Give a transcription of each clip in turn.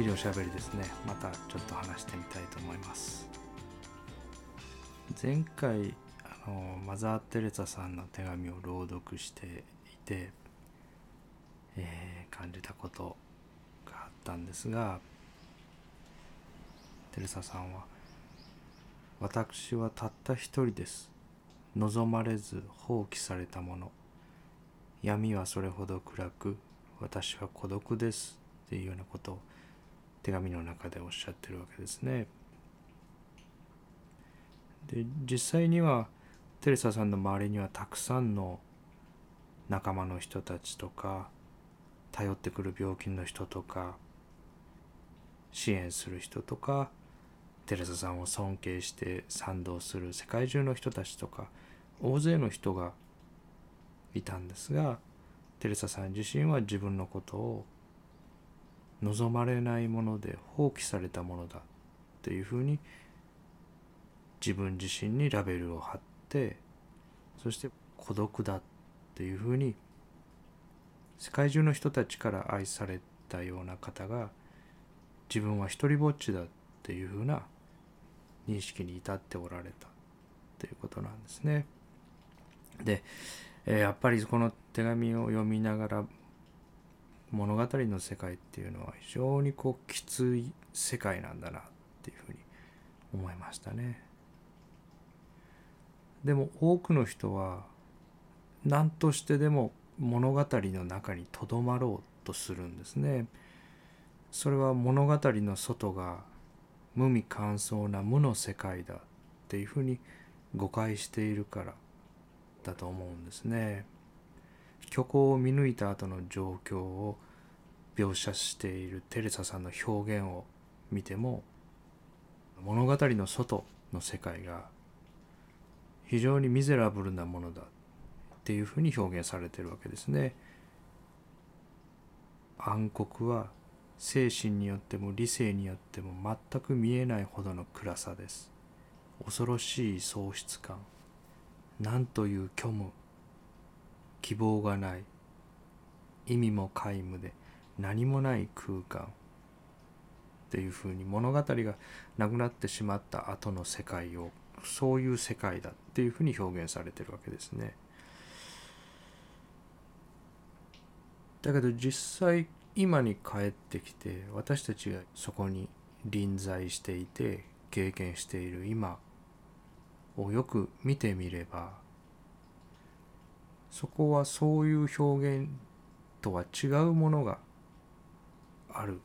びりおしゃべりですね。またちょっと話してみたいと思います。前回あのマザー・テレサさんの手紙を朗読していて、えー、感じたことがあったんですがテレサさんは「私はたった一人です。望まれず放棄されたもの。闇はそれほど暗く私は孤独です」っていうようなことを手紙の中でおっしゃってるわけですね。で実際にはテレサさんの周りにはたくさんの仲間の人たちとか頼ってくる病気の人とか支援する人とかテレサさんを尊敬して賛同する世界中の人たちとか大勢の人がいたんですがテレサさん自身は自分のことを望まれないもので放棄されたものだっていうふうに自分自身にラベルを貼ってそして孤独だっていうふうに世界中の人たちから愛されたような方が自分は一りぼっちだっていうふうな認識に至っておられたっていうことなんですね。で、え、やっぱりこの手紙を読みながら物語の世界っていうのは非常にこうきつい世界なんだなっていうふうに思いましたね。でも多くの人は何としてでも物語の中にとどまろうとするんですね。それは物語の外が無味乾燥な無の世界だっていうふうに誤解しているからだと思うんですね。虚構を見抜いた後の状況を描写しているテレサさんの表現を見ても物語の外の世界が非常にミゼラブルなものだっていうふうに表現されてるわけですね。暗黒は精神によっても理性によっても全く見えないほどの暗さです。恐ろしい喪失感。なんという虚無。希望がない。意味も皆無で何もない空間。っていうふうに物語がなくなってしまった後の世界をそういう世界だっていうふうに表現されてるわけですね。だけど実際今に帰ってきて私たちがそこに臨在していて経験している今をよく見てみればそこはそういう表現とは違うものがある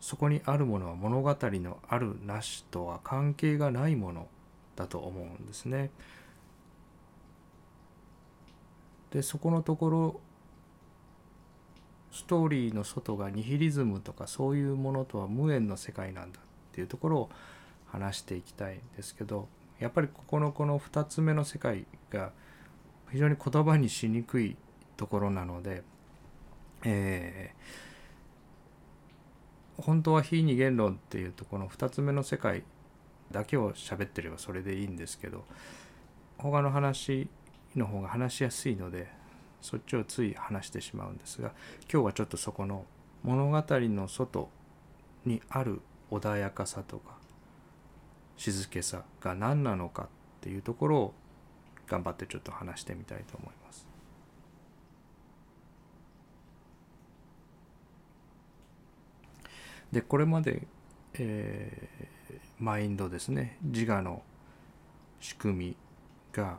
そこにあるものは物語のあるなしとは関係がないものだと思うんですね。でそこのところストーリーの外がニヒリズムとかそういうものとは無縁の世界なんだっていうところを話していきたいんですけどやっぱりここのこの2つ目の世界が非常に言葉にしにくいところなので、えー本当は非二元論っていうとこの2つ目の世界だけを喋ってればそれでいいんですけど他の話の方が話しやすいのでそっちをつい話してしまうんですが今日はちょっとそこの物語の外にある穏やかさとか静けさが何なのかっていうところを頑張ってちょっと話してみたいと思います。でこれまで、えー、マインドですね自我の仕組みが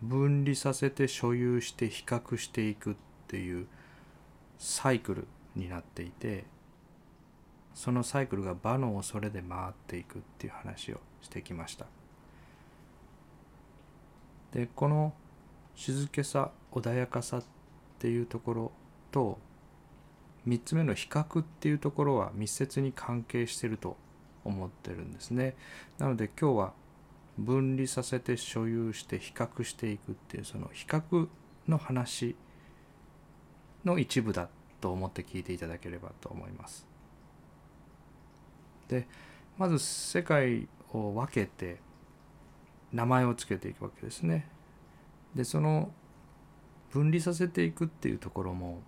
分離させて所有して比較していくっていうサイクルになっていてそのサイクルが場の恐れで回っていくっていう話をしてきましたでこの静けさ穏やかさっていうところと3つ目の比較っていうところは密接に関係してると思ってるんですね。なので今日は分離させて所有して比較していくっていうその比較の話の一部だと思って聞いていただければと思います。でまず世界を分けて名前を付けていくわけですね。でその分離させていくっていうところも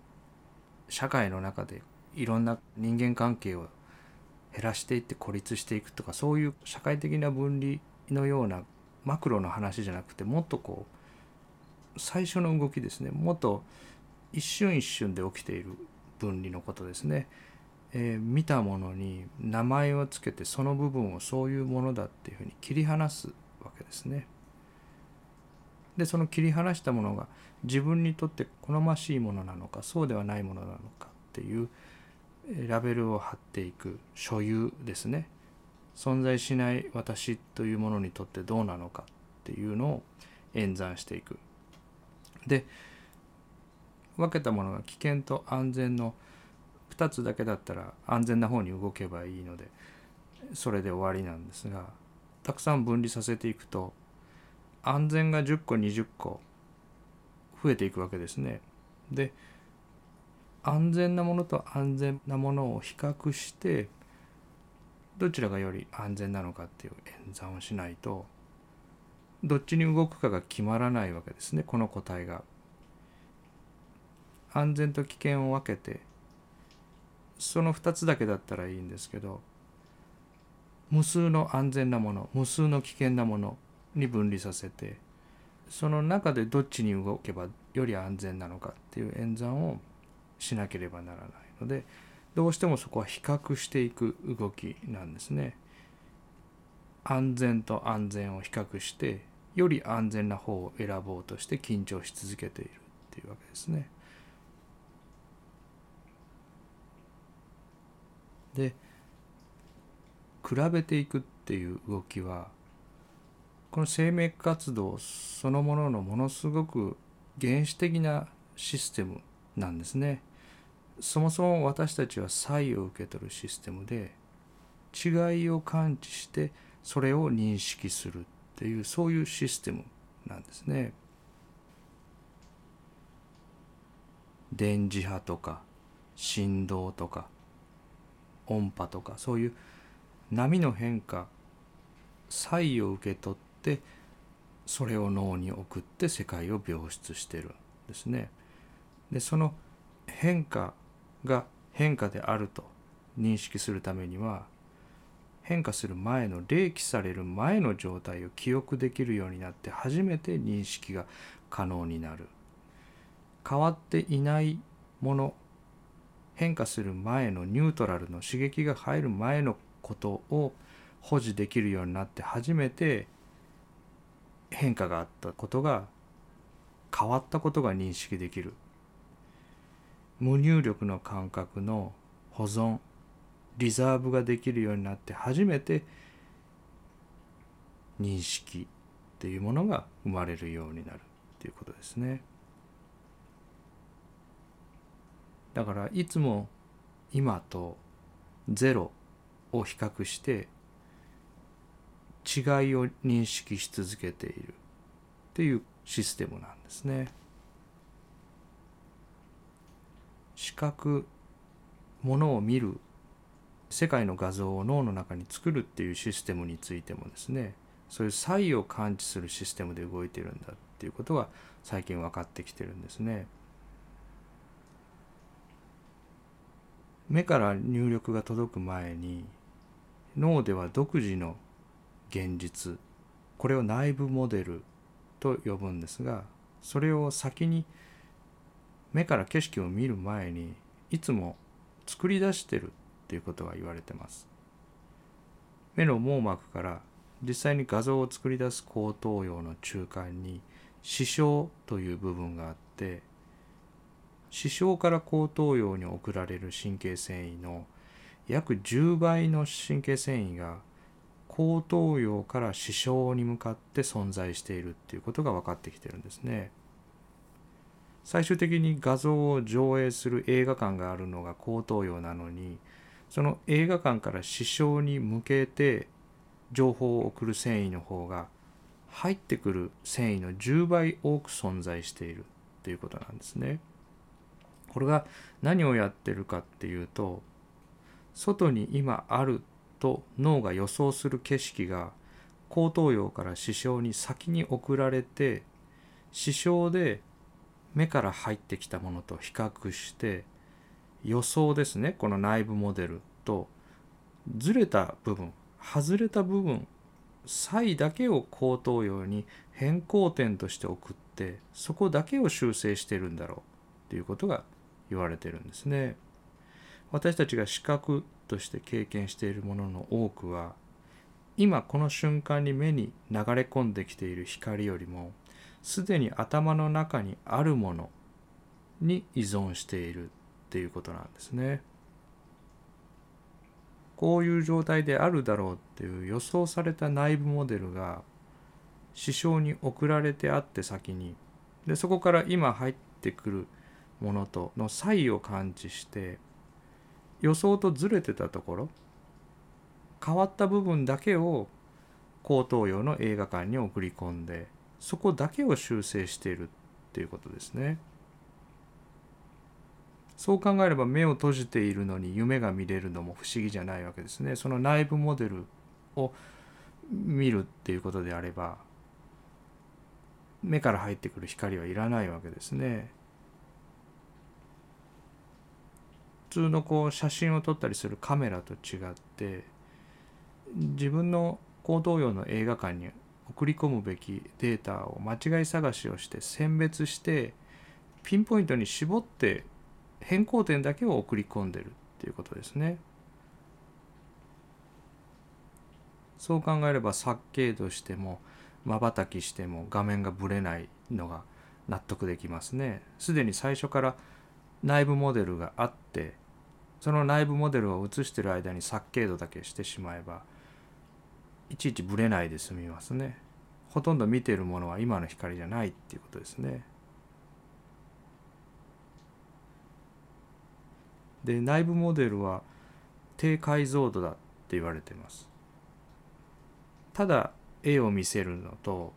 社会の中でいろんな人間関係を減らしていって孤立していくとかそういう社会的な分離のようなマクロの話じゃなくてもっとこう最初の動きですねもっと一瞬一瞬で起きている分離のことですね、えー、見たものに名前をつけてその部分をそういうものだっていうふうに切り離すわけですね。でその切り離したものが自分にとって好ましいものなのかそうではないものなのかっていうラベルを貼っていく所有ですね存在しない私というものにとってどうなのかっていうのを演算していくで分けたものが危険と安全の2つだけだったら安全な方に動けばいいのでそれで終わりなんですがたくさん分離させていくと安全が10個20個増えていくわけですね。で安全なものと安全なものを比較してどちらがより安全なのかっていう演算をしないとどっちに動くかが決まらないわけですねこの個体が。安全と危険を分けてその2つだけだったらいいんですけど無数の安全なもの無数の危険なものに分離させてその中でどっちに動けばより安全なのかっていう演算をしなければならないのでどうしてもそこは比較していく動きなんですね。安全と安全を比較してより安全な方を選ぼうとして緊張し続けているっていうわけですね。で比べていくっていう動きはこの生命活動そのもののものすごく原始的なシステムなんですね。そもそも私たちは差異を受け取るシステムで違いを感知してそれを認識するっていうそういうシステムなんですね。電磁波とか振動とか音波とかそういう波の変化差異を受け取ってそれを脳に送って世界を描出してるんですね。でその変化が変化であると認識するためには変化する前の冷気される前の状態を記憶できるようになって初めて認識が可能になる変わっていないもの変化する前のニュートラルの刺激が入る前のことを保持できるようになって初めて変化があったことが変わったことが認識できる無入力の感覚の保存リザーブができるようになって初めて認識っていうものが生まれるようになるっていうことですね。だからいつも今とゼロを比較して違いを認識し続けているっていうシステムなんですね。視覚ものを見る世界の画像を脳の中に作るっていうシステムについてもですねそういう差異を感知するシステムで動いてるんだっていうことが最近分かってきてるんですね。目から入力が届く前に脳では独自の現実これを内部モデルと呼ぶんですがそれを先に目から景色を見る前にいつも作り出してるっていうことが言われてます。目の網膜から実際に画像を作り出す後頭葉の中間に視床という部分があって視床から後頭葉に送られる神経繊維の約10倍の神経繊維が後頭葉から視床に向かって存在しているっていうことが分かってきてるんですね。最終的に画像を上映する映画館があるのが後頭葉なのにその映画館から視床に向けて情報を送る繊維の方が入ってくる繊維の10倍多く存在しているっていうことなんですね。これが何をやってるかっていうと外に今あると脳が予想する景色が後頭葉から視床に先に送られて視床で目から入ってきたものと比較して予想ですねこの内部モデルとずれた部分外れた部分差異だけを高等用に変更点として送ってそこだけを修正してるんだろうということが言われてるんですね。私たちが視覚として経験しているものの多くは今この瞬間に目に流れ込んできている光よりもすでに頭の中にあるものに依存しているっていうことなんですね。こういう状態であるだろうっていう予想された内部モデルが師匠に送られてあって先にでそこから今入ってくるものとの差異を感知して予想とずれてたところ変わった部分だけを高等用の映画館に送り込んでそこだけを修正しているっていうことですね。そう考えれば目を閉じているのに夢が見れるのも不思議じゃないわけですね。その内部モデルを見るっていうことであれば目から入ってくる光はいらないわけですね。通のこう写真を撮ったりするカメラと違って自分の行動用の映画館に送り込むべきデータを間違い探しをして選別してピンポイントに絞って変更点だけを送り込んでるっていうことですね。そう考えれば殺気としてもまばたきしても画面がぶれないのが納得できますね。すでに最初から内部モデルがあってその内部モデルを映してる間に殺気度だけしてしまえばいちいちぶれないで済みますね。ほとんど見てるものは今の光じゃないっていうことですね。で内部モデルは低解像度だって言われてますただ絵を見せるのと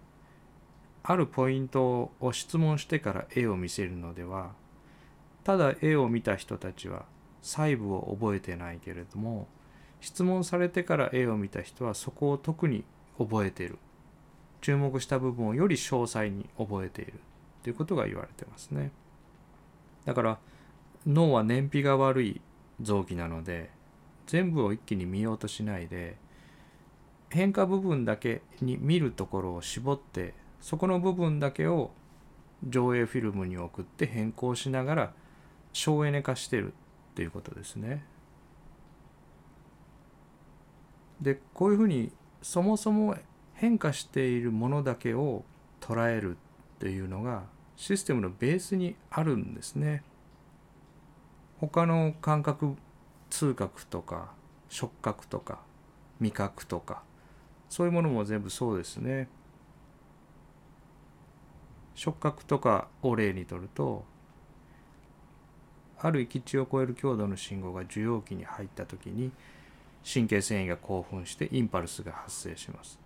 あるポイントを質問してから絵を見せるのではただ絵を見た人たちは細部を覚えてないけれども質問されてから絵を見た人はそこを特に覚えている。注目した部分をより詳細に覚えている。ということが言われてますね。だから脳は燃費が悪い臓器なので全部を一気に見ようとしないで変化部分だけに見るところを絞ってそこの部分だけを上映フィルムに送って変更しながら省エネ化してる。っていうことですね。でこういうふうにそもそも変化しているものだけを捉えるっていうのがシステムのベースにあるんですね。他の感覚痛覚とか触覚とか味覚とかそういうものも全部そうですね触覚とかを例にとるとある域値を超える強度の信号が受容器に入った時に神経繊維が興奮してインパルスが発生します。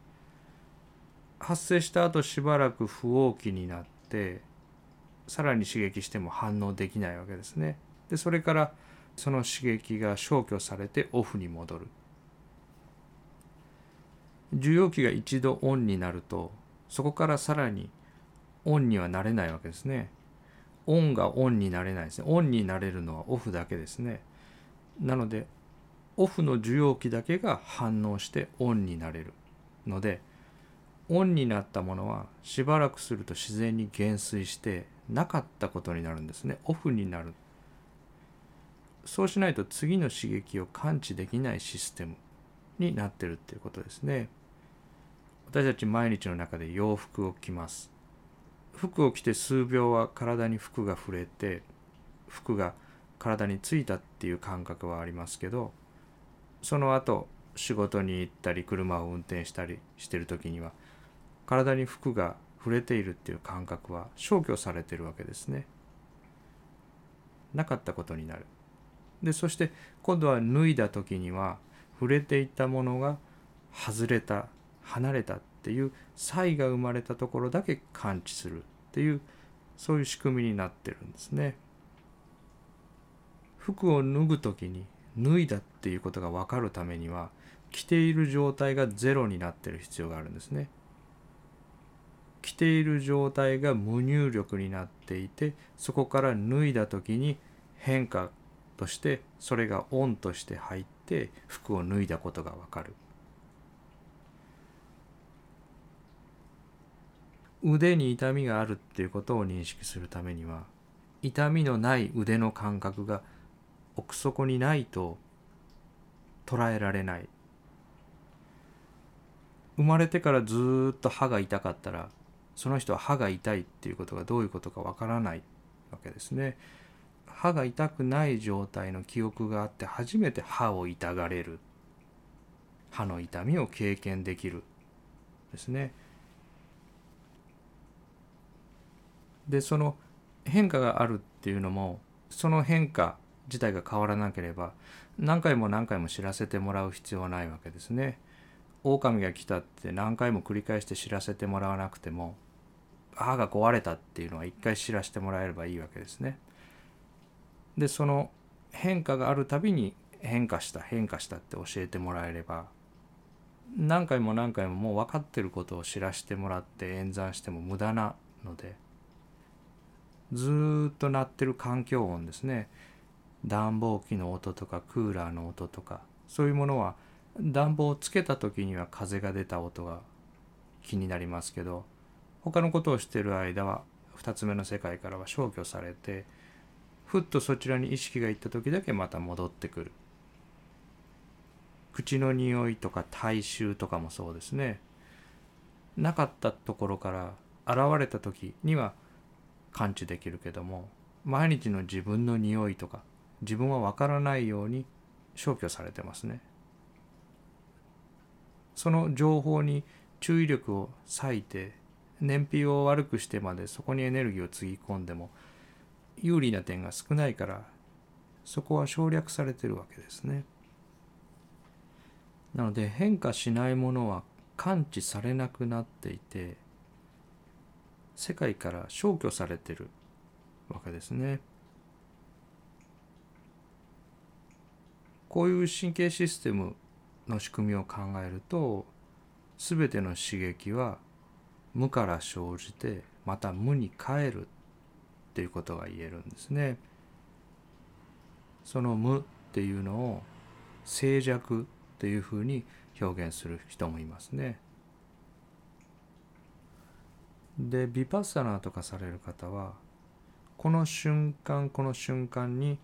発生した後しばらく不応期になってさらに刺激しても反応できないわけですね。でそれからその刺激が消去されてオフに戻る。受容器が一度オンになるとそこからさらにオンにはなれないわけですね。オンがオンになれないですねオンになれるのはオフだけですねなのでオフの受容器だけが反応してオンになれるのでオンになったものはしばらくすると自然に減衰してなかったことになるんですねオフになるそうしないと次の刺激を感知できないシステムになってるっていうことですね。私たち毎日の中で洋服を着ます。服を着て数秒は体に服が触れて服が体についたっていう感覚はありますけどその後仕事に行ったり車を運転したりしてる時には体に服が触れているっていう感覚は消去されてるわけですね。なかったことになる。でそして今度は脱いだ時には触れていたものが外れた離れたっていう差異が生まれたところだけ感知するっていうそういう仕組みになってるんですね。服を脱ぐ時に脱いだっていうことが分かるためには着ている状態がゼロになってる必要があるんですね。着ている状態が無入力になっていてそこから脱いだ時に変化としてそれがオンとして入って服を脱いだことがわかる腕に痛みがあるっていうことを認識するためには痛みのない腕の感覚が奥底にないと捉えられない生まれてからずっと歯が痛かったらその人は歯が痛いっていうことがどういうことかわからないわけですね。歯が痛くない状態の記憶があって初めて歯を痛がれる歯の痛みを経験できるですね。でその変化があるっていうのもその変化自体が変わらなければ何回も何回も知らせてもらう必要はないわけですね。狼が来たって何回も繰り返して知らせてもらわなくても歯が壊れたっていうのは一回知らせてもらえればいいわけですね。でその変化があるたびに変化した変化したって教えてもらえれば何回も何回ももう分かってることを知らせてもらって演算しても無駄なのでずっと鳴ってる環境音ですね。暖房機の音とかクーラーの音とか。そういうものは暖房をつけた時には風が出た音が気になりますけど他のことをしてる間は2つ目の世界からは消去されてふっとそちらに意識がいった時だけまた戻ってくる。口の匂いとか体臭とかもそうですね。なかったところから現れた時には感知できるけども毎日の自分の匂いとか自分は分からないように消去されてますねその情報に注意力を割いて燃費を悪くしてまでそこにエネルギーをつぎ込んでも有利な点が少ないからそこは省略されてるわけですね。なので変化しないものは感知されなくなっていて世界から消去されてるわけですね。こういう神経システムの仕組みを考えると全ての刺激は無から生じてまた無に帰るっていうことが言えるんですね。その無っていうのを静寂っていうふうに表現する人もいますね。でビパッサナーとかされる方はこの瞬間この瞬間に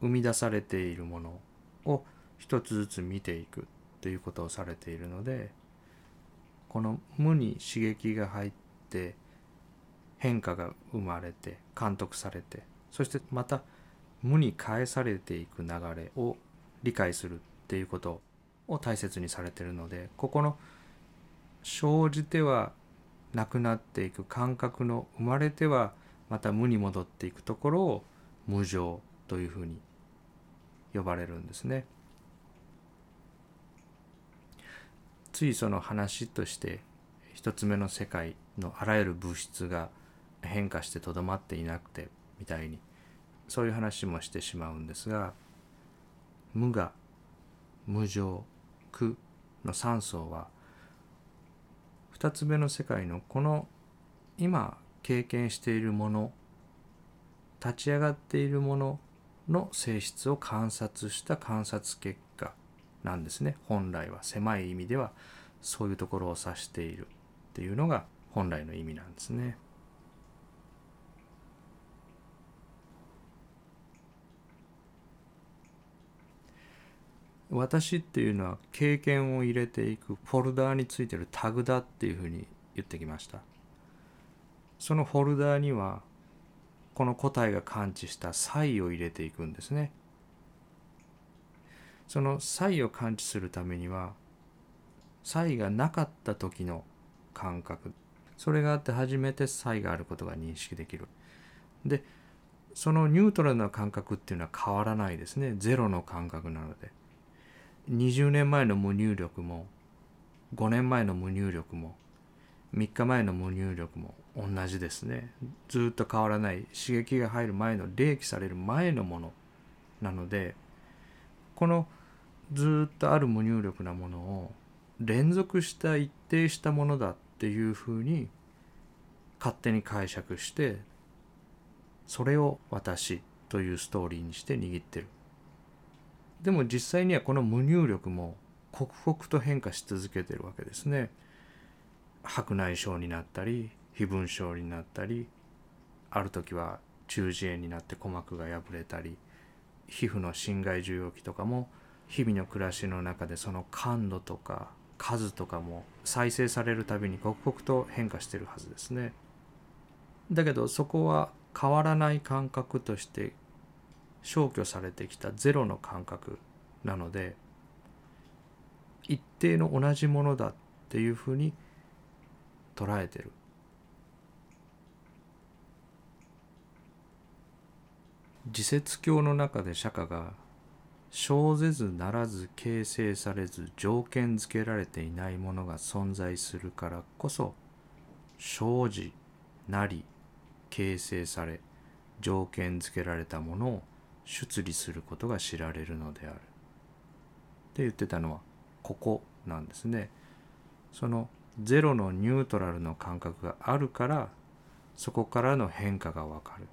生み出されているものを一つずつ見ていくということをされているのでこの無に刺激が入って変化が生まれて監督されてそしてまた無に返されていく流れを理解するっていうことを大切にされているのでここの生じてはなくなっていく感覚の生まれてはまた無に戻っていくところを無常というふうに呼ばれるんですね。ついその話として一つ目の世界のあらゆる物質が変化してとどまっていなくてみたいにそういう話もしてしまうんですが無我無常苦の三層は2つ目の世界のこの今経験しているもの立ち上がっているものの性質を観察した観察結果なんですね本来は狭い意味ではそういうところを指しているっていうのが本来の意味なんですね。私っていうのは経験を入れていくフォルダーについてるタグだっていうふうに言ってきました。そのフォルダーにはこの個体が感知した差異を入れていくんですね。その差異を感知するためには差異がなかった時の感覚。それがあって初めて差異があることが認識できる。でそのニュートラルな感覚っていうのは変わらないですね。ゼロの感覚なので。20年前の無入力も5年前の無入力も3日前の無入力も同じですね。ずっと変わらない。刺激が入る前の冷気される前のものなのでこのずっとある無入力なものを連続した一定したものだっていうふうに勝手に解釈してそれを私というストーリーにして握ってる。でも実際にはこの無入力も刻々と変化し続けてるわけですね。白内障になったり非分症になったりある時は中耳炎になって鼓膜が破れたり皮膚の侵害受容器とかも日々の暮らしの中でその感度とか数とかも再生されるたびに刻々と変化してるはずですね。だけどそこは変わらない感覚として消去されてきたゼロの感覚なので一定の同じものだっていうふうに捉えてる。自説教の中で釈迦が生ぜずならず形成されず条件付けられていないものが存在するからこそ生じなり形成され条件付けられたものを出離することが知られるのであるって言ってたのはここなんですね。そのゼロのニュートラルの感覚があるからそこからの変化がわかる。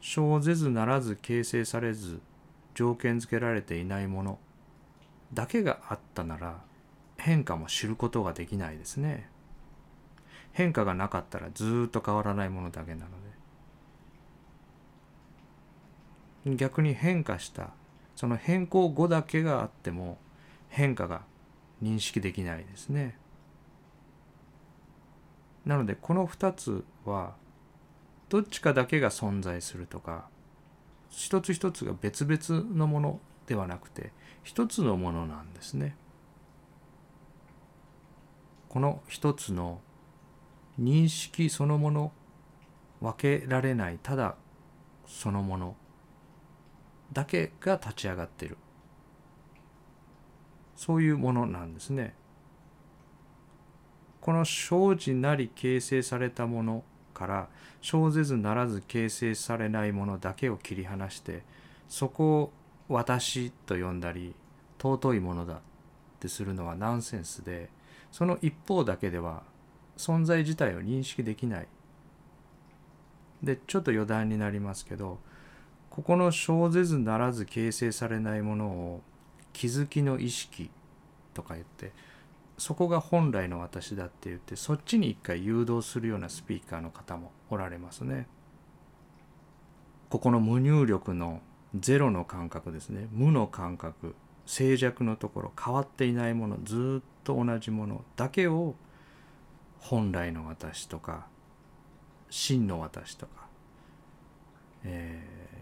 生ぜずならず形成されず条件付けられていないものだけがあったなら変化も知ることができないですね。変化がなかったらずっと変わらないものだけなので逆に変化したその変更後だけがあっても変化が認識できないですね。なのでこの2つはどっちかだけが存在するとか一つ一つが別々のものではなくて一つのものなんですね。この一つの認識そのもの分けられないただそのものだけが立ち上がってるそういうものなんですね。この生じなり形成されたものから生ぜずならず形成されないものだけを切り離してそこを私と呼んだり尊いものだってするのはナンセンスでその一方だけでは存在自体を認識できない。でちょっと余談になりますけどここの生ぜずならず形成されないものを気づきの意識とか言ってそこが本来の私だって言ってそっちに一回誘導するようなスピーカーの方もおられますね。ここの無入力のゼロの感覚ですね無の感覚静寂のところ変わっていないものずっと同じものだけを本来の私とか真の私とか、えー、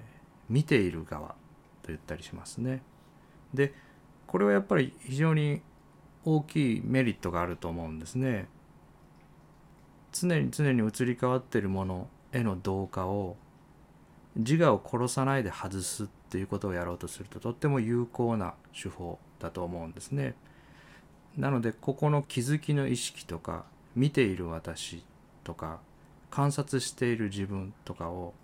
見ている側と言ったりしますね。でこれはやっぱり非常に大きいメリットがあると思うんですね。常に常に移り変わっているものへの同化を自我を殺さないで外すっていうことをやろうとするととっても有効な手法だと思うんですね。なのでここの気づきの意識とか見ている私とか観察している自分とかを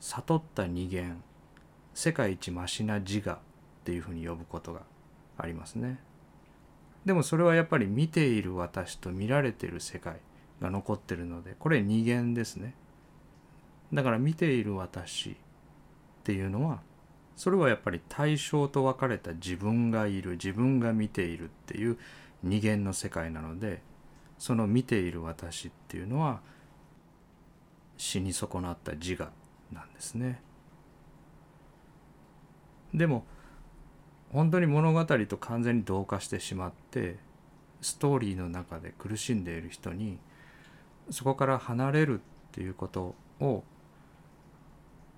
悟った二元世界一マシな自我っていうふうに呼ぶことがありますね。でもそれはやっぱり見ている私と見られている世界が残ってるのでこれ二元ですねだから見ている私っていうのはそれはやっぱり対象と分かれた自分がいる自分が見ているっていう二元の世界なのでその見ている私っていうのは死に損なった自我なんですね。でも本当に物語と完全に同化してしまってストーリーの中で苦しんでいる人にそこから離れるっていうことを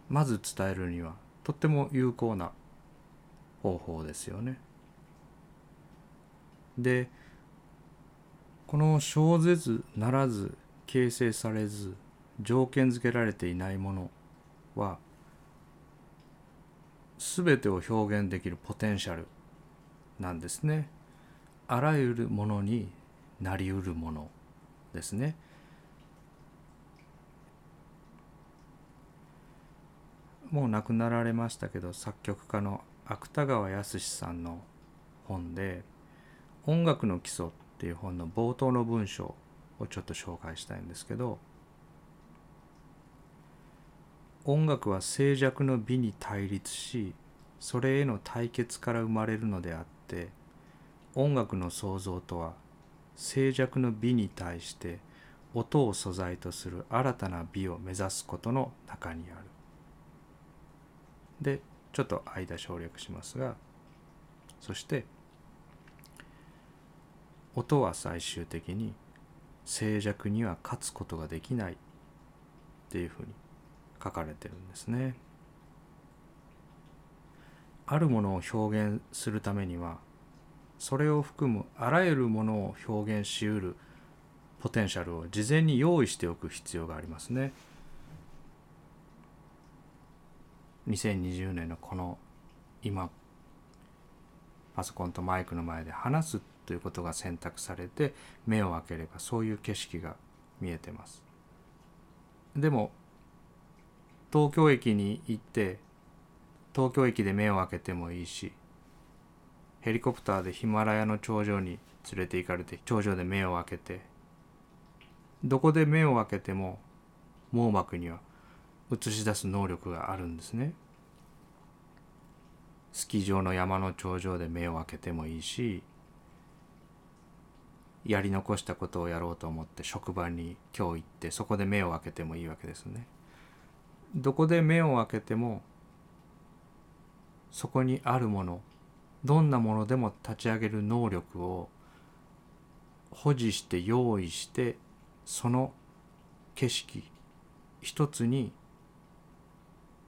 まず伝えるにはとっても有効な方法ですよね。でこの生ぜずならず形成されず条件付けられていないものは全てを表現できるポテンシャルなんですね。あらゆるものになりうるものですね。もう亡くなられましたけど作曲家の芥川康さんの本で「音楽の基礎」っていう本の冒頭の文章をちょっと紹介したいんですけど音楽は静寂の美に対立しそれへの対決から生まれるのであって音楽の創造とは静寂の美に対して音を素材とする新たな美を目指すことの中にある。でちょっと間省略しますがそして音は最終的に静寂には勝つことができないっていうふうに書かれてるんですね。あるものを表現するためにはそれを含むあらゆるものを表現しうるポテンシャルを事前に用意しておく必要がありますね。2020年のこの今パソコンとマイクの前で話すということが選択されて目を開ければそういう景色が見えてます。でも東京駅に行って東京駅で目を開けてもいいしヘリコプターでヒマラヤの頂上に連れて行かれて頂上で目を開けてどこで目を開けても網膜には映し出す能力があるんですね。スキー場の山の頂上で目を開けてもいいしやり残したことをやろうと思って職場に今日行ってそこで目を開けてもいいわけですね。どこで目を開けてもそこにあるものどんなものでも立ち上げる能力を保持して用意してその景色一つに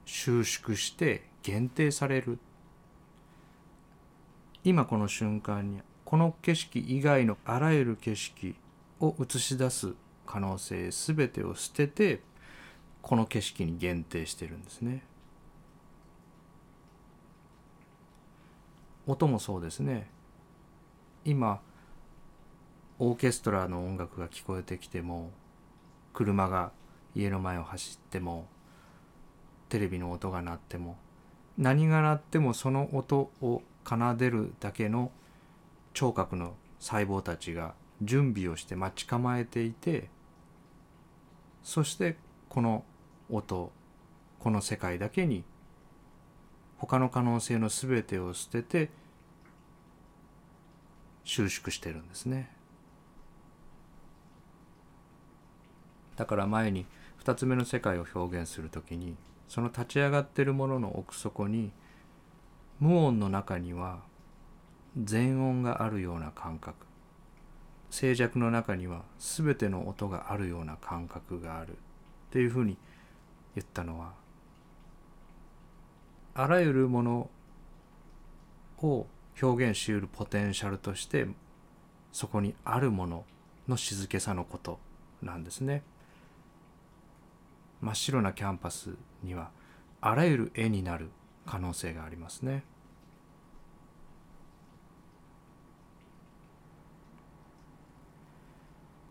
収縮して限定される。今この瞬間にこの景色以外のあらゆる景色を映し出す可能性全てを捨ててこの景色に限定してるんですね。音もそうですね今オーケストラの音楽が聞こえてきても車が家の前を走ってもテレビの音が鳴っても何が鳴ってもその音を奏でるだけの聴覚の細胞たちが準備をして待ち構えていてそしてこの音この世界だけに他の可能性の全てを捨てて収縮してるんですね。だから前に2つ目の世界を表現する時にその立ち上がってるものの奥底に無音の中には全音があるような感覚。静寂の中には全ての音があるような感覚がある。っていうふうに言ったのはあらゆるものを表現しうるポテンシャルとしてそこにあるものの静けさのことなんですね。真っ白なキャンパスにはあらゆる絵になる可能性がありますね。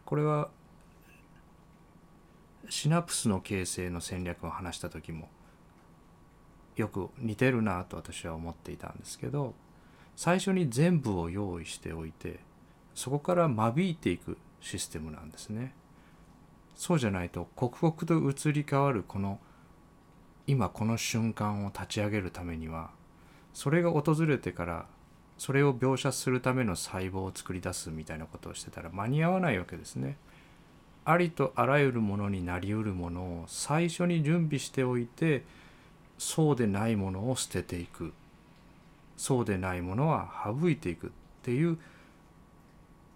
これはシナプスの形成の戦略を話した時もよく似てるなと私は思っていたんですけど最初に全部を用意しておいてそこから間引いていくシステムなんですね。そうじゃないと刻々と移り変わるこの今この瞬間を立ち上げるためにはそれが訪れてからそれを描写するための細胞を作り出すみたいなことをしてたら間に合わないわけですね。ありとあらゆるものになりうるものを最初に準備しておいてそうでないものを捨てていくそうでないものは省いていくっていう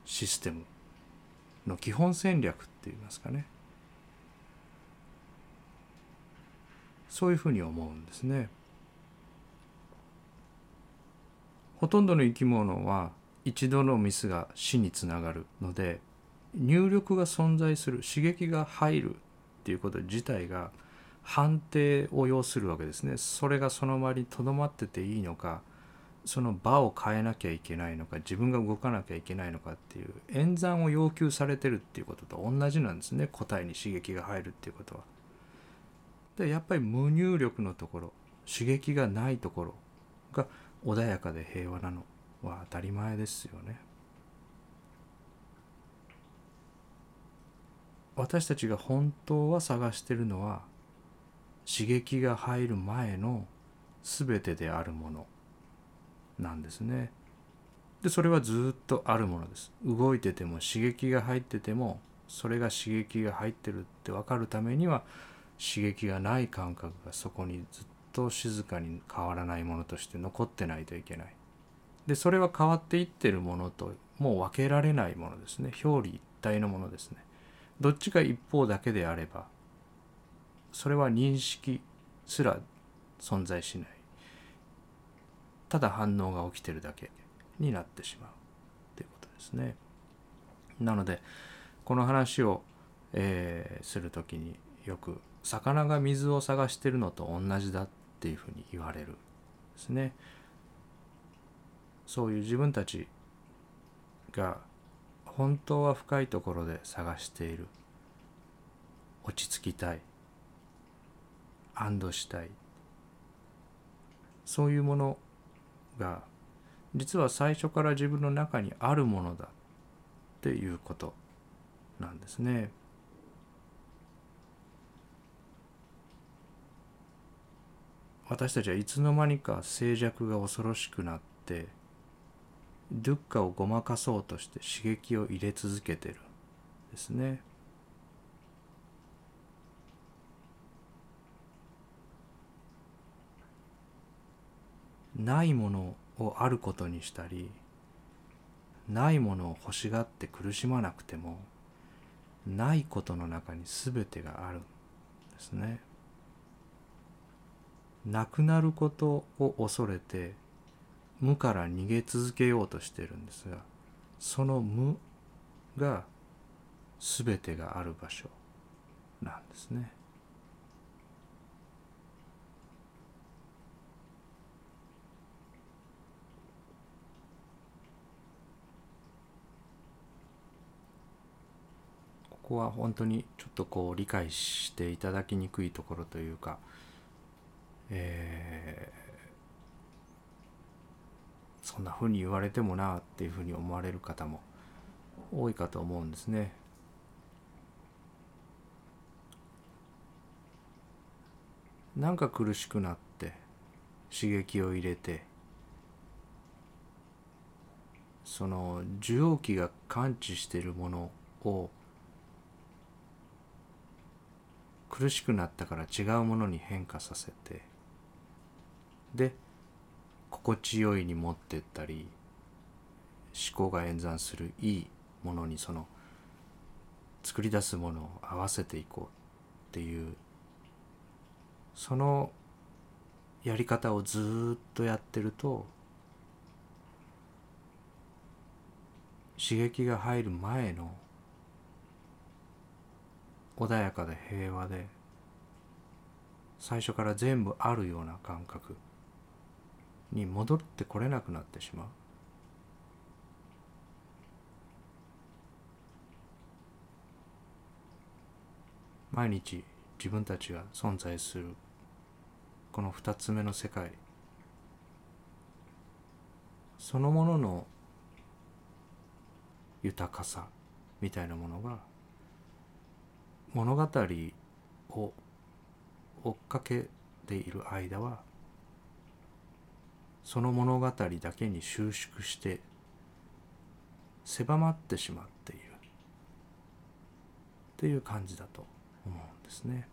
システムの基本戦略って言いますかねそういうふうに思うんですね。ほとんどの生き物は一度のミスが死につながるので入力が存在する刺激が入るっていうこと自体が判定を要するわけですねそれがその場にとどまってていいのかその場を変えなきゃいけないのか自分が動かなきゃいけないのかっていう演算を要求されてるっていうことと同じなんですね答えに刺激が入るっていうことは。でやっぱり無入力のところ刺激がないところが穏やかで平和なのは当たり前ですよね。私たちが本当は探してるのは刺激が入る前の全てであるものなんですね。でそれはずっとあるものです。動いてても刺激が入っててもそれが刺激が入ってるって分かるためには刺激がない感覚がそこにずっと静かに変わらないものとして残ってないといけない。でそれは変わっていってるものともう分けられないものですね表裏一体のものですね。どっちか一方だけであればそれは認識すら存在しないただ反応が起きてるだけになってしまうということですね。なのでこの話を、えー、する時によく魚が水を探してるのと同じだっていうふうに言われるですね。そういう自分たちが本当は深いところで探している。落ち着きたい。安堵したい。そういうものが実は最初から自分の中にあるものだっていうことなんですね。私たちはいつの間にか静寂が恐ろしくなってドゥッカをごまかそうとして刺激を入れ続けてるですね。ないものをあることにしたりないものを欲しがって苦しまなくてもないことの中に全てがあるんですね。なくなることを恐れて無から逃げ続けようとしてるんですがその無が全てがある場所なんですね。ここは本当にちょっとこう理解していただきにくいところというか、えー、そんなふうに言われてもなっていうふうに思われる方も多いかと思うんですね。なんか苦しくなって刺激を入れてその受容器が感知しているものを苦しくなったから違うものに変化させてで心地よいに持ってったり思考が演算するいいものにその作り出すものを合わせていこうっていうそのやり方をずっとやってると刺激が入る前の穏やかで平和で最初から全部あるような感覚。に戻ってこれなくなってしまう。毎日自分たちが存在するこの二つ目の世界そのものの豊かさみたいなものが物語を追っかけている間はその物語だけに収縮して狭まってしまっているっていう感じだと思うんですね。